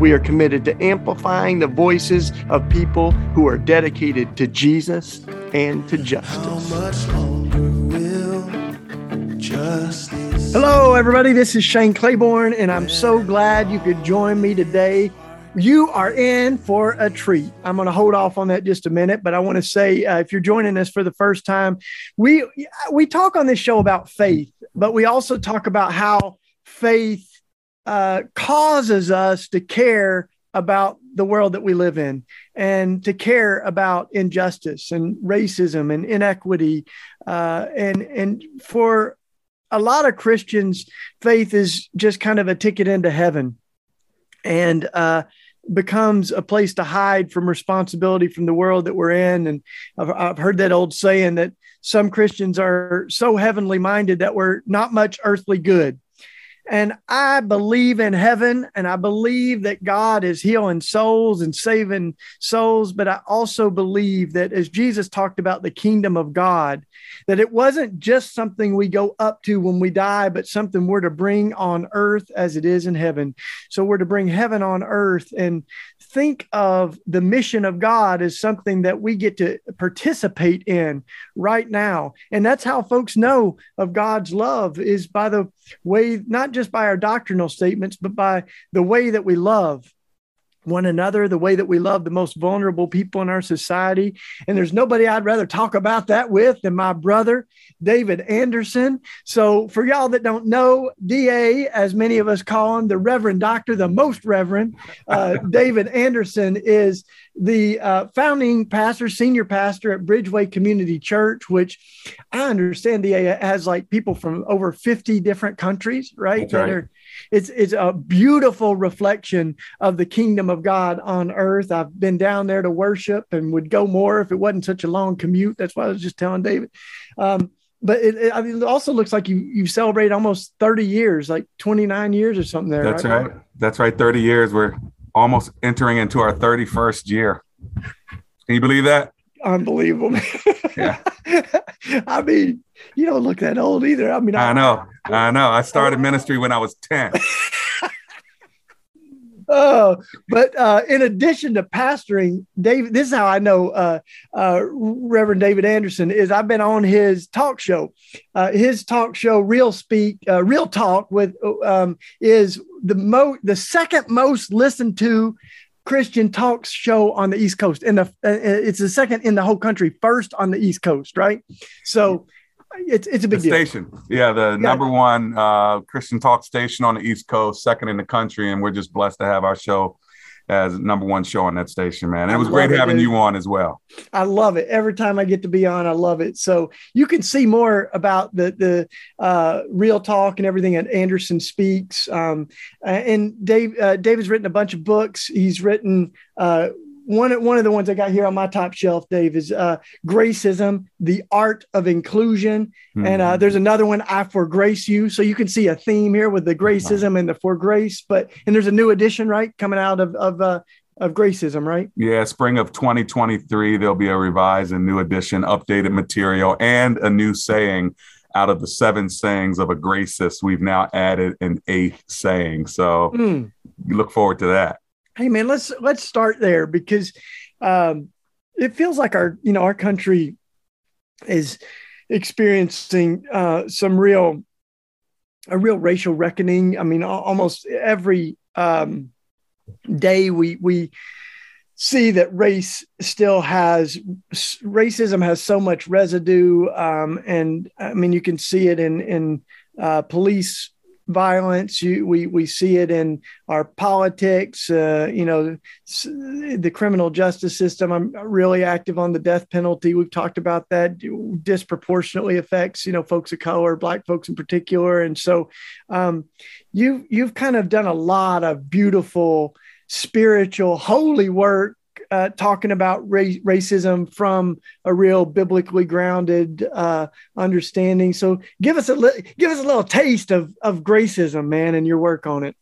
We are committed to amplifying the voices of people who are dedicated to Jesus and to justice. justice Hello, everybody. This is Shane Claiborne, and I'm so glad you could join me today. You are in for a treat. I'm going to hold off on that just a minute, but I want to say uh, if you're joining us for the first time, we we talk on this show about faith, but we also talk about how faith uh, causes us to care about the world that we live in and to care about injustice and racism and inequity uh, and and for a lot of Christians, faith is just kind of a ticket into heaven, and uh, becomes a place to hide from responsibility from the world that we're in. And I've, I've heard that old saying that some Christians are so heavenly minded that we're not much earthly good. And I believe in heaven and I believe that God is healing souls and saving souls. But I also believe that as Jesus talked about the kingdom of God, that it wasn't just something we go up to when we die, but something we're to bring on earth as it is in heaven. So we're to bring heaven on earth. And think of the mission of God as something that we get to participate in right now. And that's how folks know of God's love is by the way, not just by our doctrinal statements, but by the way that we love one another, the way that we love the most vulnerable people in our society. And there's nobody I'd rather talk about that with than my brother, David Anderson. So, for y'all that don't know, DA, as many of us call him, the Reverend Doctor, the most Reverend, uh, David Anderson is the uh, founding pastor, senior pastor at Bridgeway Community Church, which I understand DA has like people from over 50 different countries, right? That's right it's it's a beautiful reflection of the kingdom of God on earth. I've been down there to worship and would go more if it wasn't such a long commute. That's why I was just telling David. Um, but it, it, I mean, it, also looks like you you celebrate almost 30 years, like 29 years or something there. That's right. right. That's right. 30 years. We're almost entering into our 31st year. Can you believe that? Unbelievable. Yeah. I mean, you don't look that old either. I mean, I, I know, I know. I started ministry when I was 10. oh, but uh, in addition to pastoring, David, this is how I know uh, uh, Reverend David Anderson is. I've been on his talk show. Uh, his talk show, Real Speak, uh, Real Talk, with um, is the mo the second most listened to Christian talk show on the East Coast, and the uh, it's the second in the whole country, first on the East Coast, right? So it's it's a big station. Yeah, the yeah. number one uh, Christian talk station on the East Coast, second in the country, and we're just blessed to have our show as number one show on that station, man. And it was great it, having dude. you on as well. I love it. Every time I get to be on, I love it. So you can see more about the the uh, real talk and everything at Anderson Speaks. Um, and Dave uh, David's written a bunch of books. He's written uh, one one of the ones I got here on my top shelf, Dave, is uh, Gracism: The Art of Inclusion, mm-hmm. and uh, hmm. there's another one, I For Grace You. So you can see a theme here with the Gracism and the For Grace. But and there's a new edition, right, coming out of of uh, of Gracism, right? Yeah, spring of 2023, there'll be a revised and new edition, updated material, and a new saying out of the seven sayings of a gracist. We've now added an eighth saying. So mm. look forward to that hey man let's let's start there because um, it feels like our you know our country is experiencing uh, some real a real racial reckoning. I mean almost every um, day we we see that race still has racism has so much residue um, and i mean you can see it in in uh, police violence. You, we we see it in our politics. Uh, you know, the criminal justice system. I'm really active on the death penalty. We've talked about that. Disproportionately affects you know folks of color, Black folks in particular. And so, um, you you've kind of done a lot of beautiful spiritual holy work uh, talking about race, racism from a real biblically grounded uh, understanding. So give us a li- give us a little taste of of gracism, man, and your work on it.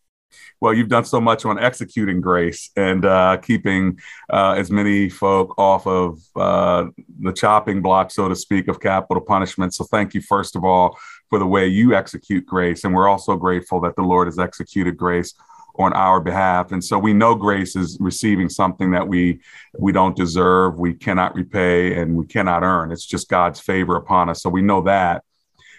Well, you've done so much on executing grace and uh, keeping uh, as many folk off of uh, the chopping block, so to speak, of capital punishment. So, thank you, first of all, for the way you execute grace. And we're also grateful that the Lord has executed grace on our behalf. And so we know grace is receiving something that we we don't deserve, we cannot repay, and we cannot earn. It's just God's favor upon us. So we know that.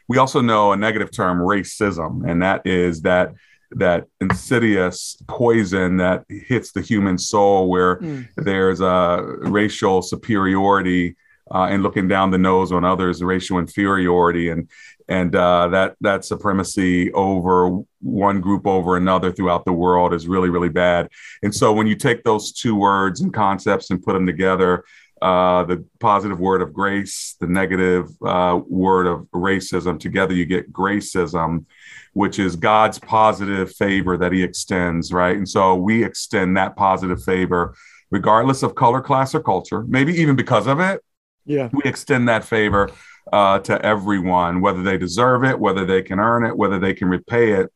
We also know a negative term, racism, and that is that that insidious poison that hits the human soul where mm. there's a racial superiority uh, and looking down the nose on others racial inferiority and and uh, that that supremacy over one group over another throughout the world is really really bad. And so when you take those two words and concepts and put them together, uh, the positive word of grace, the negative uh, word of racism, together you get gracism, which is God's positive favor that He extends, right? And so we extend that positive favor regardless of color, class, or culture, maybe even because of it. Yeah. We extend that favor uh, to everyone, whether they deserve it, whether they can earn it, whether they can repay it.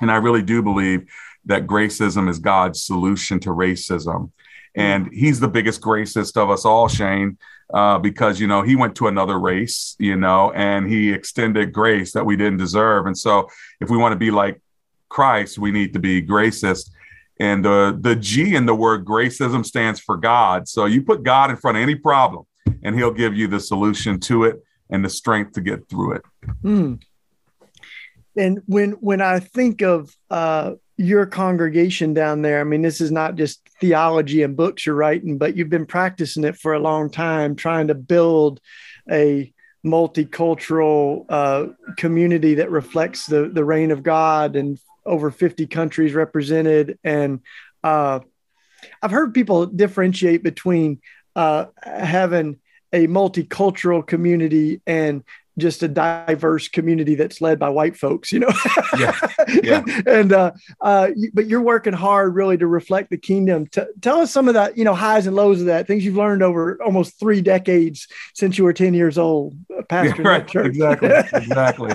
And I really do believe that gracism is God's solution to racism. And he's the biggest gracist of us all, Shane, uh, because, you know, he went to another race, you know, and he extended grace that we didn't deserve. And so if we want to be like Christ, we need to be gracist. And the, the G in the word gracism stands for God. So you put God in front of any problem and he'll give you the solution to it and the strength to get through it. Mm. And when when I think of uh, your congregation down there, I mean, this is not just theology and books you're writing, but you've been practicing it for a long time, trying to build a multicultural uh, community that reflects the the reign of God and over 50 countries represented. And uh, I've heard people differentiate between uh, having a multicultural community and just a diverse community that's led by white folks, you know. yeah, yeah. and uh, uh, but you're working hard really to reflect the kingdom. T- tell us some of that, you know, highs and lows of that, things you've learned over almost three decades since you were ten years old, uh, pastor yeah, right. church. Exactly, exactly.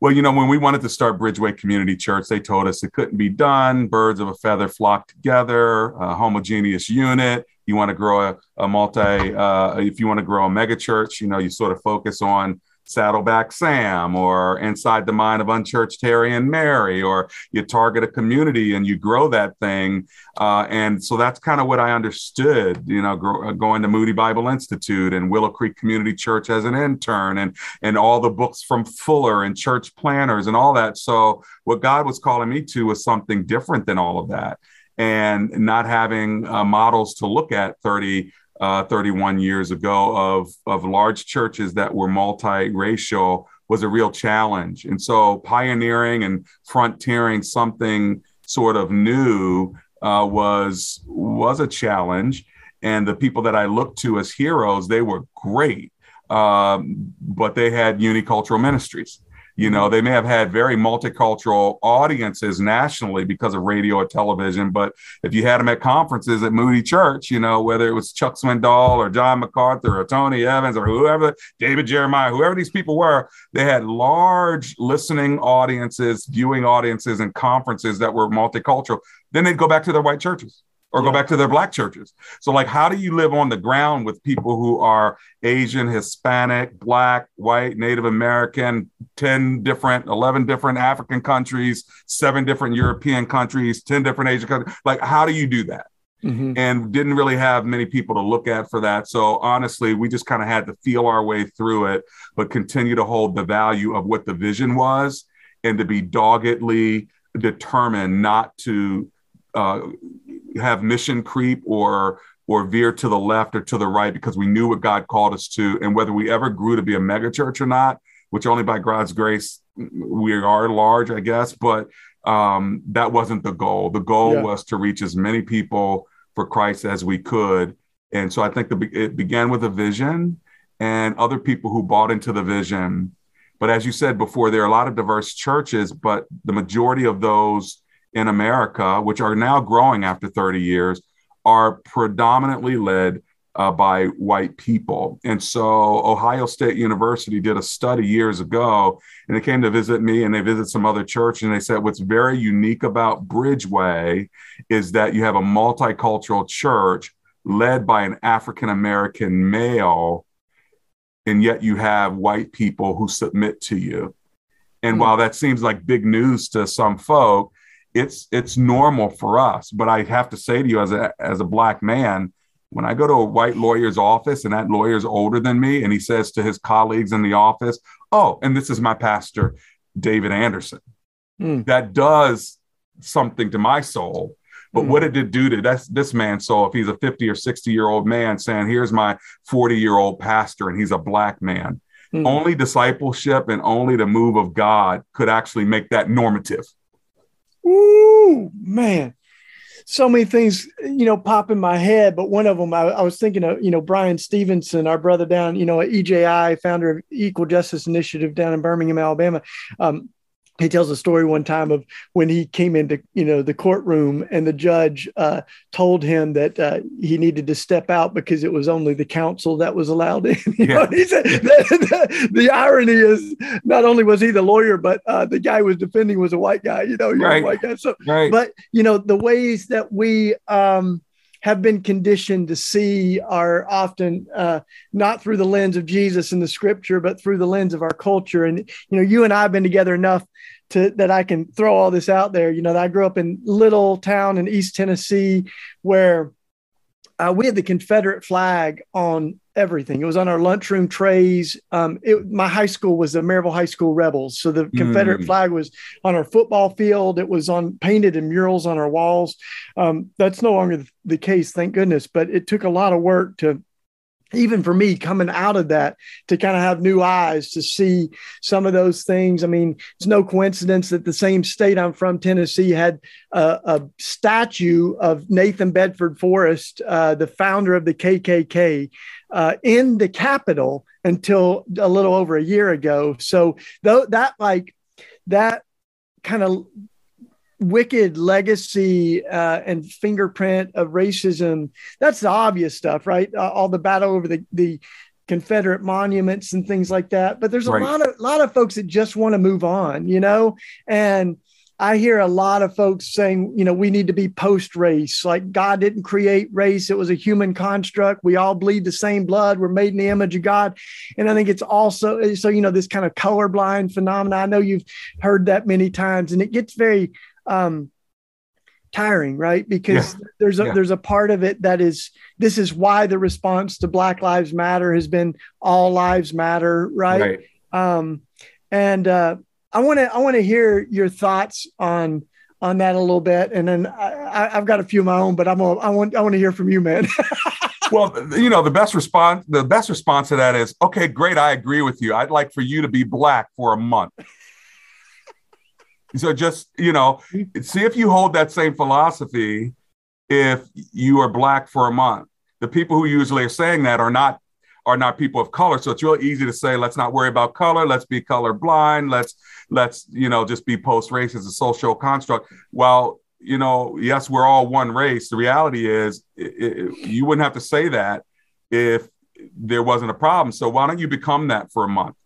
Well, you know, when we wanted to start Bridgeway Community Church, they told us it couldn't be done. Birds of a feather flock together, a homogeneous unit you want to grow a, a multi, uh, if you want to grow a mega church, you know, you sort of focus on Saddleback Sam or Inside the Mind of Unchurched Harry and Mary, or you target a community and you grow that thing. Uh, and so that's kind of what I understood, you know, uh, going to Moody Bible Institute and Willow Creek Community Church as an intern and, and all the books from Fuller and church planners and all that. So what God was calling me to was something different than all of that and not having uh, models to look at 30, uh, 31 years ago of, of large churches that were multiracial was a real challenge. And so pioneering and frontiering something sort of new uh, was, was a challenge. And the people that I looked to as heroes, they were great, um, but they had unicultural ministries. You know, they may have had very multicultural audiences nationally because of radio or television, but if you had them at conferences at Moody Church, you know, whether it was Chuck Swindoll or John MacArthur or Tony Evans or whoever, David Jeremiah, whoever these people were, they had large listening audiences, viewing audiences, and conferences that were multicultural. Then they'd go back to their white churches or go back to their black churches. So, like, how do you live on the ground with people who are Asian, Hispanic, black, white, Native American, 10 different, 11 different African countries, seven different European countries, 10 different Asian countries? Like, how do you do that? Mm-hmm. And didn't really have many people to look at for that. So, honestly, we just kind of had to feel our way through it, but continue to hold the value of what the vision was and to be doggedly determined not to. Uh, have mission creep or or veer to the left or to the right because we knew what God called us to, and whether we ever grew to be a megachurch or not, which only by God's grace we are large, I guess, but um, that wasn't the goal. The goal yeah. was to reach as many people for Christ as we could, and so I think the, it began with a vision and other people who bought into the vision. But as you said before, there are a lot of diverse churches, but the majority of those in America, which are now growing after 30 years, are predominantly led uh, by white people. And so Ohio State University did a study years ago, and they came to visit me and they visited some other church, and they said what's very unique about Bridgeway is that you have a multicultural church led by an African American male, and yet you have white people who submit to you. And mm-hmm. while that seems like big news to some folk, it's it's normal for us. But I have to say to you, as a as a black man, when I go to a white lawyer's office and that lawyer's older than me, and he says to his colleagues in the office, "Oh, and this is my pastor, David Anderson," mm. that does something to my soul. But mm. what did it do to that's this man's soul? If he's a 50 or 60 year old man saying, Here's my 40 year old pastor, and he's a black man. Mm. Only discipleship and only the move of God could actually make that normative. Ooh, man. So many things, you know, pop in my head, but one of them, I, I, was thinking of, you know, Bryan Stevenson, our brother down, you know, EJI, founder of Equal Justice Initiative down in Birmingham, Alabama. Um, he tells a story one time of when he came into you know the courtroom and the judge uh, told him that uh, he needed to step out because it was only the counsel that was allowed in. You yeah. know, he said the, the, the, irony is not only was he the lawyer, but uh, the guy was defending was a white guy. You know, right. white guy. So, right. but you know the ways that we. Um, have been conditioned to see are often uh, not through the lens of Jesus and the scripture, but through the lens of our culture. And, you know, you and I have been together enough to that I can throw all this out there. You know, I grew up in little town in East Tennessee where uh, we had the Confederate flag on everything. It was on our lunchroom trays. Um, it, my high school was the Maryville High School Rebels, so the Confederate mm. flag was on our football field. It was on painted in murals on our walls. Um, that's no longer the case, thank goodness. But it took a lot of work to even for me coming out of that to kind of have new eyes to see some of those things. I mean, it's no coincidence that the same state I'm from, Tennessee, had a, a statue of Nathan Bedford Forrest, uh, the founder of the KKK, uh, in the capital until a little over a year ago. So though that like that kind of wicked legacy uh, and fingerprint of racism. That's the obvious stuff, right? Uh, all the battle over the, the Confederate monuments and things like that. But there's a right. lot of lot of folks that just want to move on, you know, and I hear a lot of folks saying, you know, we need to be post race. Like God didn't create race, it was a human construct. We all bleed the same blood. We're made in the image of God. And I think it's also so, you know, this kind of colorblind phenomenon. I know you've heard that many times, and it gets very um, tiring, right? Because yeah. there's a yeah. there's a part of it that is this is why the response to Black Lives Matter has been all lives matter, right? right. Um, and uh, I want to I want to hear your thoughts on on that a little bit, and then I, have got a few of my own, but I'm a, I want I want to hear from you, man. well, you know, the best response the best response to that is okay, great, I agree with you. I'd like for you to be black for a month. So just, you know, see if you hold that same philosophy if you are black for a month. The people who usually are saying that are not are not people of color. So it's real easy to say, let's not worry about color. Let's be color blind. Let's let's you know just be post race as a social construct. Well, you know, yes, we're all one race. The reality is, it, it, you wouldn't have to say that if there wasn't a problem. So why don't you become that for a month?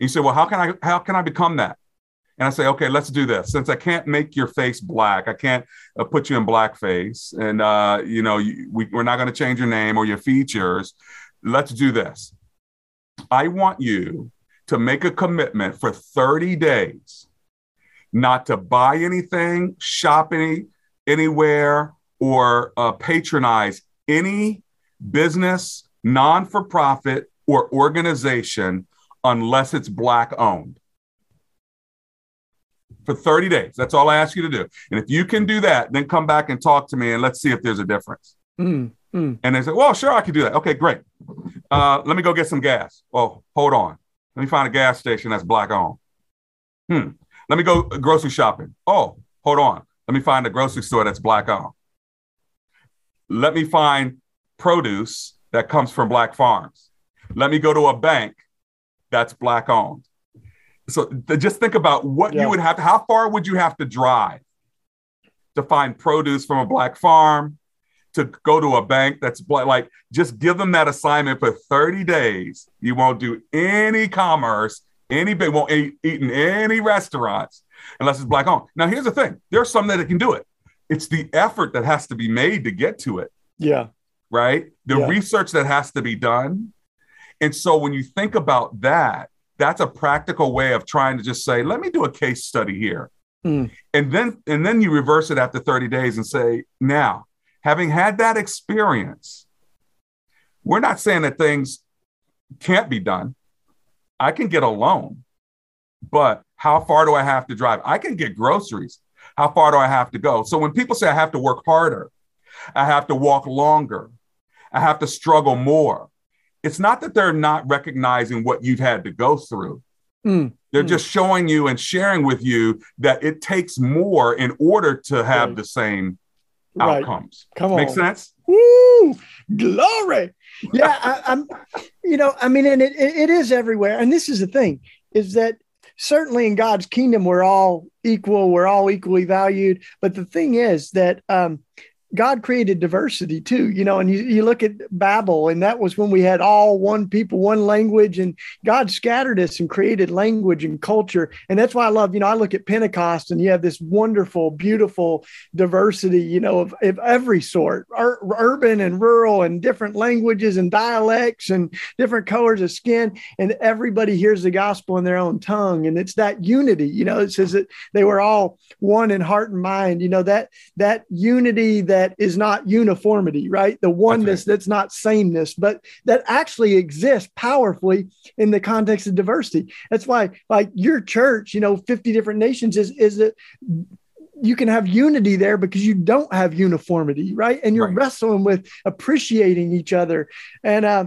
And you say, well, how can I how can I become that? and I say, okay, let's do this. Since I can't make your face black, I can't uh, put you in blackface, and uh, you know, you, we, we're not going to change your name or your features. Let's do this. I want you to make a commitment for 30 days not to buy anything, shop any anywhere, or uh, patronize any business, non for profit, or organization unless it's black owned for 30 days. That's all I ask you to do. And if you can do that, then come back and talk to me and let's see if there's a difference. Mm, mm. And they say, well, sure, I can do that. Okay, great. Uh, let me go get some gas. Oh, hold on. Let me find a gas station that's black owned. Hmm. Let me go grocery shopping. Oh, hold on. Let me find a grocery store that's black owned. Let me find produce that comes from black farms. Let me go to a bank that's black owned so just think about what yeah. you would have how far would you have to drive to find produce from a black farm to go to a bank that's like just give them that assignment for 30 days. You won't do any commerce, any big won't eat, eat in any restaurants unless it's black owned. Now here's the thing: there's some that can do it. It's the effort that has to be made to get to it. Yeah. Right. The yeah. research that has to be done. And so when you think about that, that's a practical way of trying to just say, let me do a case study here. Mm. And then and then you reverse it after 30 days and say, now, having had that experience, we're not saying that things can't be done. I can get a loan, but how far do I have to drive? I can get groceries. How far do I have to go? So when people say I have to work harder, I have to walk longer, I have to struggle more, it's not that they're not recognizing what you've had to go through. Mm. They're mm. just showing you and sharing with you that it takes more in order to have right. the same right. outcomes. Come on. Make sense? Woo! Glory. Yeah, I, am you know, I mean, and it, it is everywhere. And this is the thing is that certainly in God's kingdom, we're all equal, we're all equally valued. But the thing is that um, God created diversity too, you know, and you, you look at Babel, and that was when we had all one people, one language, and God scattered us and created language and culture. And that's why I love, you know, I look at Pentecost and you have this wonderful, beautiful diversity, you know, of, of every sort ur- urban and rural and different languages and dialects and different colors of skin. And everybody hears the gospel in their own tongue. And it's that unity, you know, it says that they were all one in heart and mind, you know, that, that unity that that is not uniformity, right? The oneness that's, right. that's not sameness, but that actually exists powerfully in the context of diversity. That's why, like your church, you know, 50 different nations is is that you can have unity there because you don't have uniformity, right? And you're right. wrestling with appreciating each other. And uh,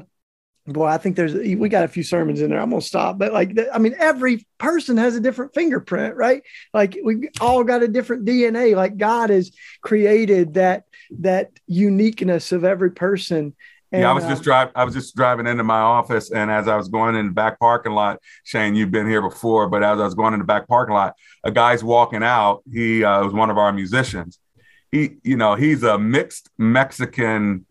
boy, I think there's we got a few sermons in there. I'm gonna stop, but like I mean, every person has a different fingerprint, right? Like we all got a different DNA. Like God has created that that uniqueness of every person. And, yeah, I was just uh, driving. I was just driving into my office, and as I was going in the back parking lot, Shane, you've been here before, but as I was going in the back parking lot, a guy's walking out. He uh, was one of our musicians. He, you know, he's a mixed Mexican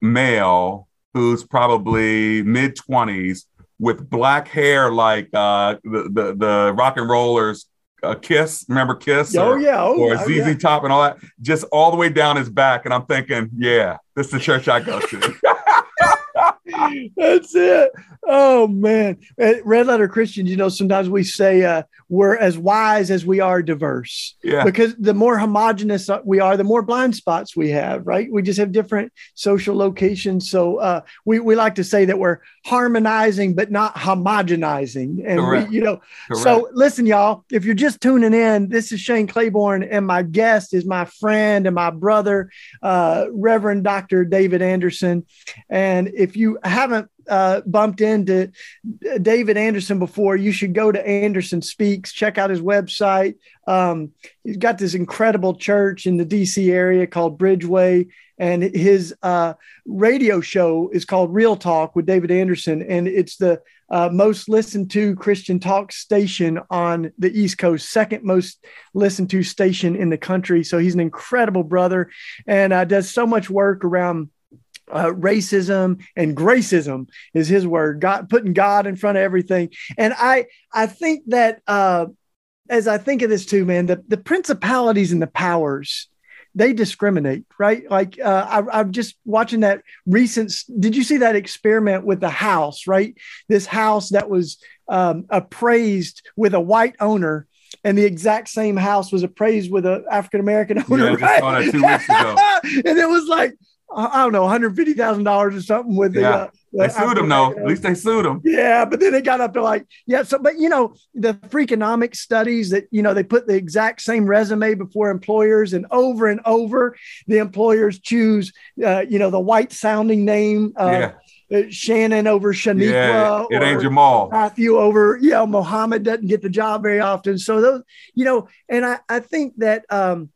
male who's probably mid 20s with black hair like uh, the, the, the rock and rollers uh, Kiss, remember Kiss? Oh or, yeah, oh, or ZZ yeah. Top and all that, just all the way down his back. And I'm thinking, yeah, this is the church I go to. That's it. Oh man, red letter Christians. You know, sometimes we say uh, we're as wise as we are diverse. Yeah. Because the more homogenous we are, the more blind spots we have. Right. We just have different social locations. So uh, we we like to say that we're harmonizing but not homogenizing. And we, you know, Correct. so listen, y'all. If you're just tuning in, this is Shane Claiborne, and my guest is my friend and my brother, uh, Reverend Dr. David Anderson. And if you haven't uh, bumped into David Anderson before, you should go to Anderson Speaks, check out his website. Um, he's got this incredible church in the DC area called Bridgeway, and his uh, radio show is called Real Talk with David Anderson, and it's the uh, most listened to Christian talk station on the East Coast, second most listened to station in the country. So he's an incredible brother and uh, does so much work around uh, racism and gracism is his word. God putting God in front of everything, and I I think that uh, as I think of this too, man, the the principalities and the powers they discriminate, right? Like uh, I, am just watching that recent. Did you see that experiment with the house? Right, this house that was um, appraised with a white owner and the exact same house was appraised with an African American owner. Yeah, right? two weeks ago. and it was like, I don't know, hundred fifty thousand dollars or something with the. Yeah. Uh, they sued him though. At least they sued him. Yeah, but then they got up to like, yeah. So, but you know, the freakonomic studies that you know they put the exact same resume before employers, and over and over, the employers choose, uh, you know, the white sounding name. Uh, yeah. Shannon over Shaniqua. Yeah, it ain't Jamal. Matthew over, you know, Mohammed doesn't get the job very often. So those, you know, and I, I think that um,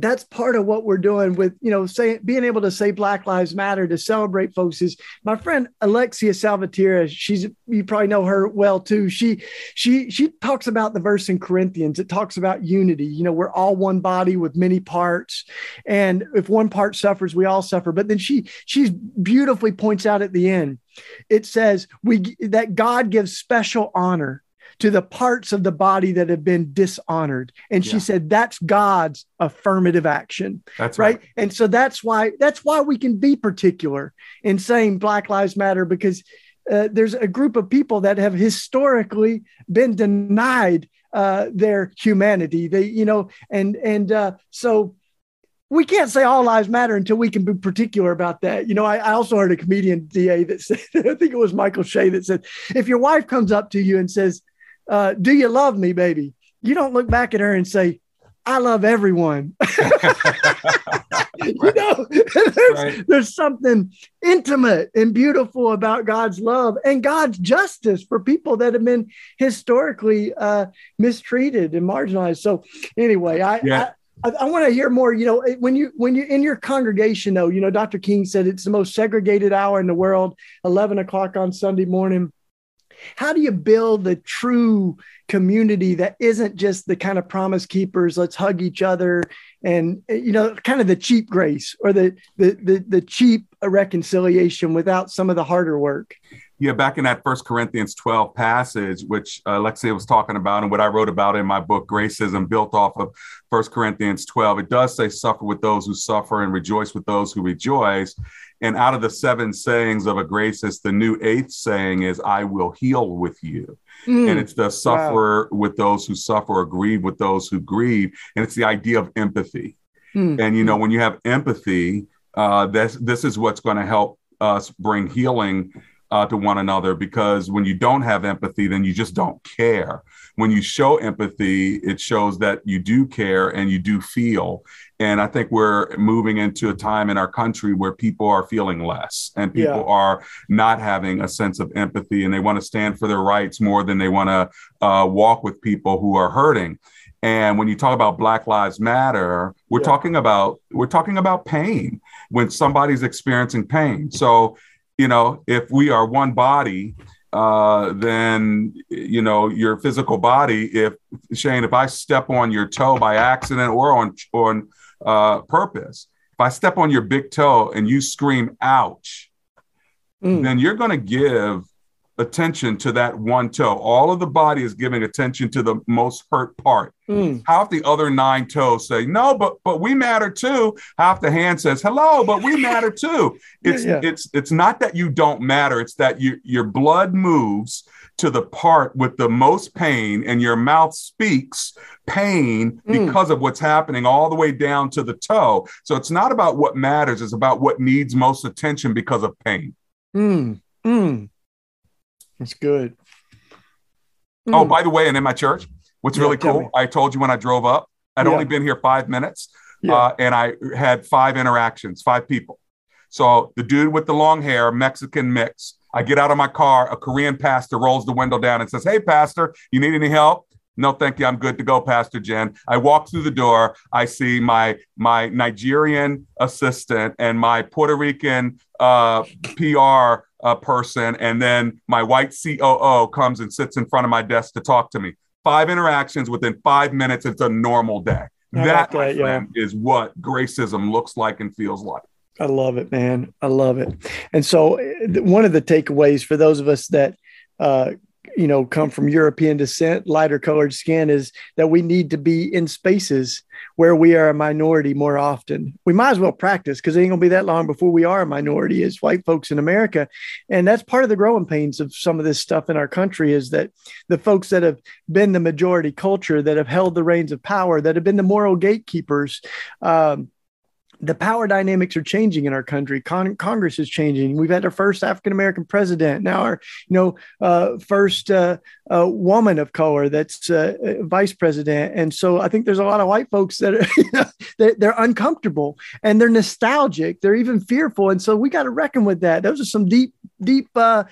that's part of what we're doing with you know say being able to say black lives matter to celebrate folks is my friend alexia salvatierra she's you probably know her well too. She she she talks about the verse in corinthians. It talks about unity. You know we're all one body with many parts. And if one part suffers we all suffer. But then she she's beautifully points out at the end it says we that god gives special honor to the parts of the body that have been dishonored. And she yeah. said that's God's affirmative action. That's right. right. And so that's why that's why we can be particular in saying Black Lives Matter because uh, there's a group of people that have historically been denied uh, their humanity. They, you know, and and uh, so we can't say all lives matter until we can be particular about that. You know, I, I, also heard a comedian DA that said, I think it was Michael Che that said, if your wife comes up to you and says, uh, do you love me, baby? You don't look back at her and say, I love everyone. you know, there's, right. there's something intimate and beautiful about God's love and God's justice for people that have been historically uh, mistreated and marginalized. So, anyway, I, yeah. I, I want to hear more. You know, when you when you in your congregation, though, you know, Dr. King said it's the most segregated hour in the world, eleven o'clock on Sunday morning. How do you build the true community that isn't just the kind of promise keepers, let's hug each other and you know, kind of the cheap grace or the the the, the cheap reconciliation without some of the harder work? Yeah, back in that First Corinthians 12 passage, which uh, Alexia was talking about, and what I wrote about in my book, Gracism, built off of First Corinthians 12, it does say, Suffer with those who suffer and rejoice with those who rejoice. And out of the seven sayings of a gracist, the new eighth saying is, I will heal with you. Mm. And it's the sufferer wow. with those who suffer or grieve with those who grieve. And it's the idea of empathy. Mm. And, you know, when you have empathy, uh, this, this is what's going to help us bring healing uh, to one another because when you don't have empathy, then you just don't care. When you show empathy, it shows that you do care and you do feel. And I think we're moving into a time in our country where people are feeling less and people yeah. are not having a sense of empathy and they want to stand for their rights more than they want to uh, walk with people who are hurting. And when you talk about Black Lives Matter, we're yeah. talking about we're talking about pain when somebody's experiencing pain. So you know, if we are one body, uh, then you know your physical body. If Shane, if I step on your toe by accident or on on uh, purpose, if I step on your big toe and you scream "ouch," mm. then you're going to give attention to that one toe. All of the body is giving attention to the most hurt part. Mm. Half the other nine toes say, no, but but we matter too. Half the hand says, hello, but we matter too. It's yeah, yeah. it's it's not that you don't matter, it's that you your blood moves to the part with the most pain and your mouth speaks pain mm. because of what's happening all the way down to the toe. So it's not about what matters, it's about what needs most attention because of pain. Mm. That's good. Oh, mm. by the way, and in my church, what's yeah, really cool, I told you when I drove up, I'd yeah. only been here five minutes yeah. uh, and I had five interactions, five people. So the dude with the long hair, Mexican mix, I get out of my car, a Korean pastor rolls the window down and says, Hey, pastor, you need any help? No, thank you. I'm good to go, Pastor Jen. I walk through the door. I see my my Nigerian assistant and my Puerto Rican uh, PR uh, person, and then my white COO comes and sits in front of my desk to talk to me. Five interactions within five minutes. It's a normal day. I that, my friend, yeah. is what gracism looks like and feels like. I love it, man. I love it. And so, one of the takeaways for those of us that uh, you know come from European descent, lighter colored skin, is that we need to be in spaces where we are a minority more often. We might as well practice because it ain't gonna be that long before we are a minority as white folks in America, and that's part of the growing pains of some of this stuff in our country is that the folks that have been the majority culture, that have held the reins of power, that have been the moral gatekeepers. Um, the power dynamics are changing in our country. Con- Congress is changing. We've had our first African American president. Now our, you know, uh, first uh, uh, woman of color that's uh, vice president. And so I think there's a lot of white folks that are, they're, uncomfortable and they're nostalgic. They're even fearful. And so we got to reckon with that. Those are some deep, deep uh,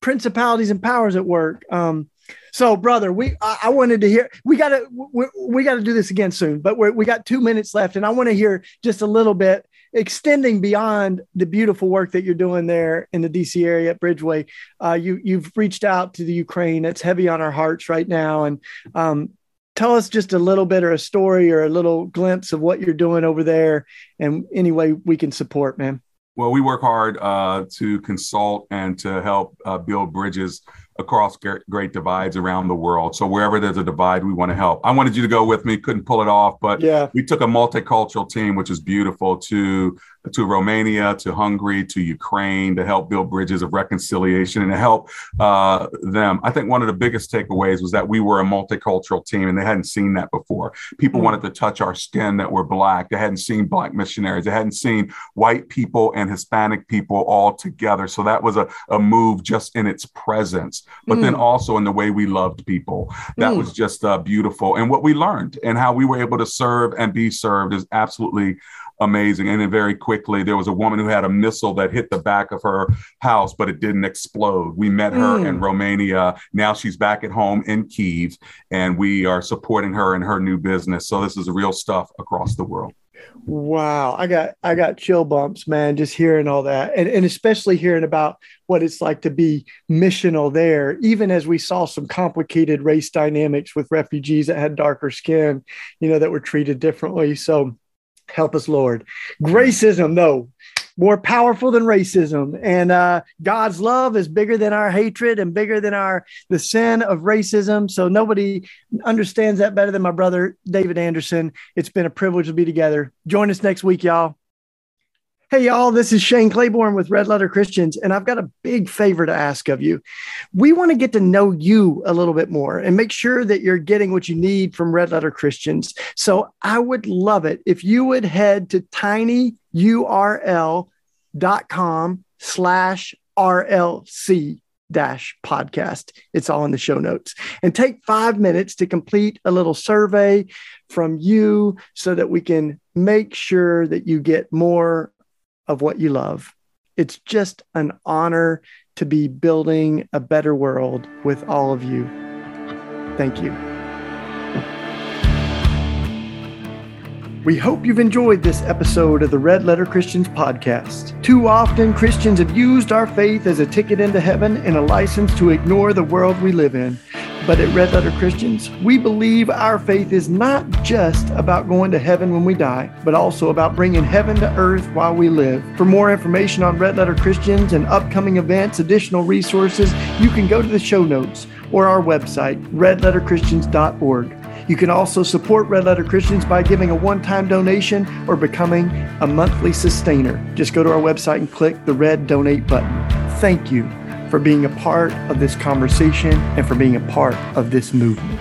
principalities and powers at work. Um, So, brother, we I, I wanted to hear. We got to we, we got to do this again soon, but we we got two minutes left, and I want to hear just a little bit extending beyond the beautiful work that you're doing there in the DC area at Bridgeway. Uh, you you've reached out to the Ukraine. It's heavy on our hearts right now, and um, tell us just a little bit or a story or a little glimpse of what you're doing over there, and any way we can support, man. Well, we work hard uh, to consult and to help uh, build bridges across great divides around the world. So wherever there's a divide, we want to help. I wanted you to go with me, couldn't pull it off, but yeah. we took a multicultural team, which is beautiful, to to Romania, to Hungary, to Ukraine to help build bridges of reconciliation and to help uh, them. I think one of the biggest takeaways was that we were a multicultural team and they hadn't seen that before. People mm wanted to touch our skin that were black. They hadn't seen black missionaries. They hadn't seen white people and Hispanic people all together. So that was a, a move just in its presence, but mm then also in the way we loved people. That mm. was just uh, beautiful. And what we learned and how we were able to serve and be served is absolutely amazing. And then very quickly, there was a woman who had a missile that hit the back of her house, but it didn't explode. We met her mm. in Romania. Now she's back at home in Kiev, and we are supporting her in her new business. So this is real stuff across the world. Wow, I got I got chill bumps, man, just hearing all that, and and especially hearing about what it's like to be missional there. Even as we saw some complicated race dynamics with refugees that had darker skin, you know, that were treated differently. So Help us, Lord. Gracism, though, more powerful than racism. And uh, God's love is bigger than our hatred and bigger than our the sin of racism. So nobody understands that better than my brother David Anderson. It's been a privilege to be together. Join us next week, y'all. Hey, y'all, this is Shane Claiborne with Red Letter Christians, and I've got a big favor to ask of you. We want to get to know you a little bit more and make sure that you're getting what you need from Red Letter Christians. So I would love it if you would head to tinyurl.com slash RLC dash podcast. It's all in the show notes. And take five minutes to complete a little survey from you so that we can make sure that you get more of what you love. It's just an honor to be building a better world with all of you. Thank you. We hope you've enjoyed this episode of the Red Letter Christians podcast. Too often, Christians have used our faith as a ticket into heaven and a license to ignore the world we live in. But at Red Letter Christians, we believe our faith is not just about going to heaven when we die, but also about bringing heaven to earth while we live. For more information on Red Letter Christians and upcoming events, additional resources, you can go to the show notes or our website, redletterchristians.org. You can also support Red Letter Christians by giving a one time donation or becoming a monthly sustainer. Just go to our website and click the red donate button. Thank you for being a part of this conversation and for being a part of this movement.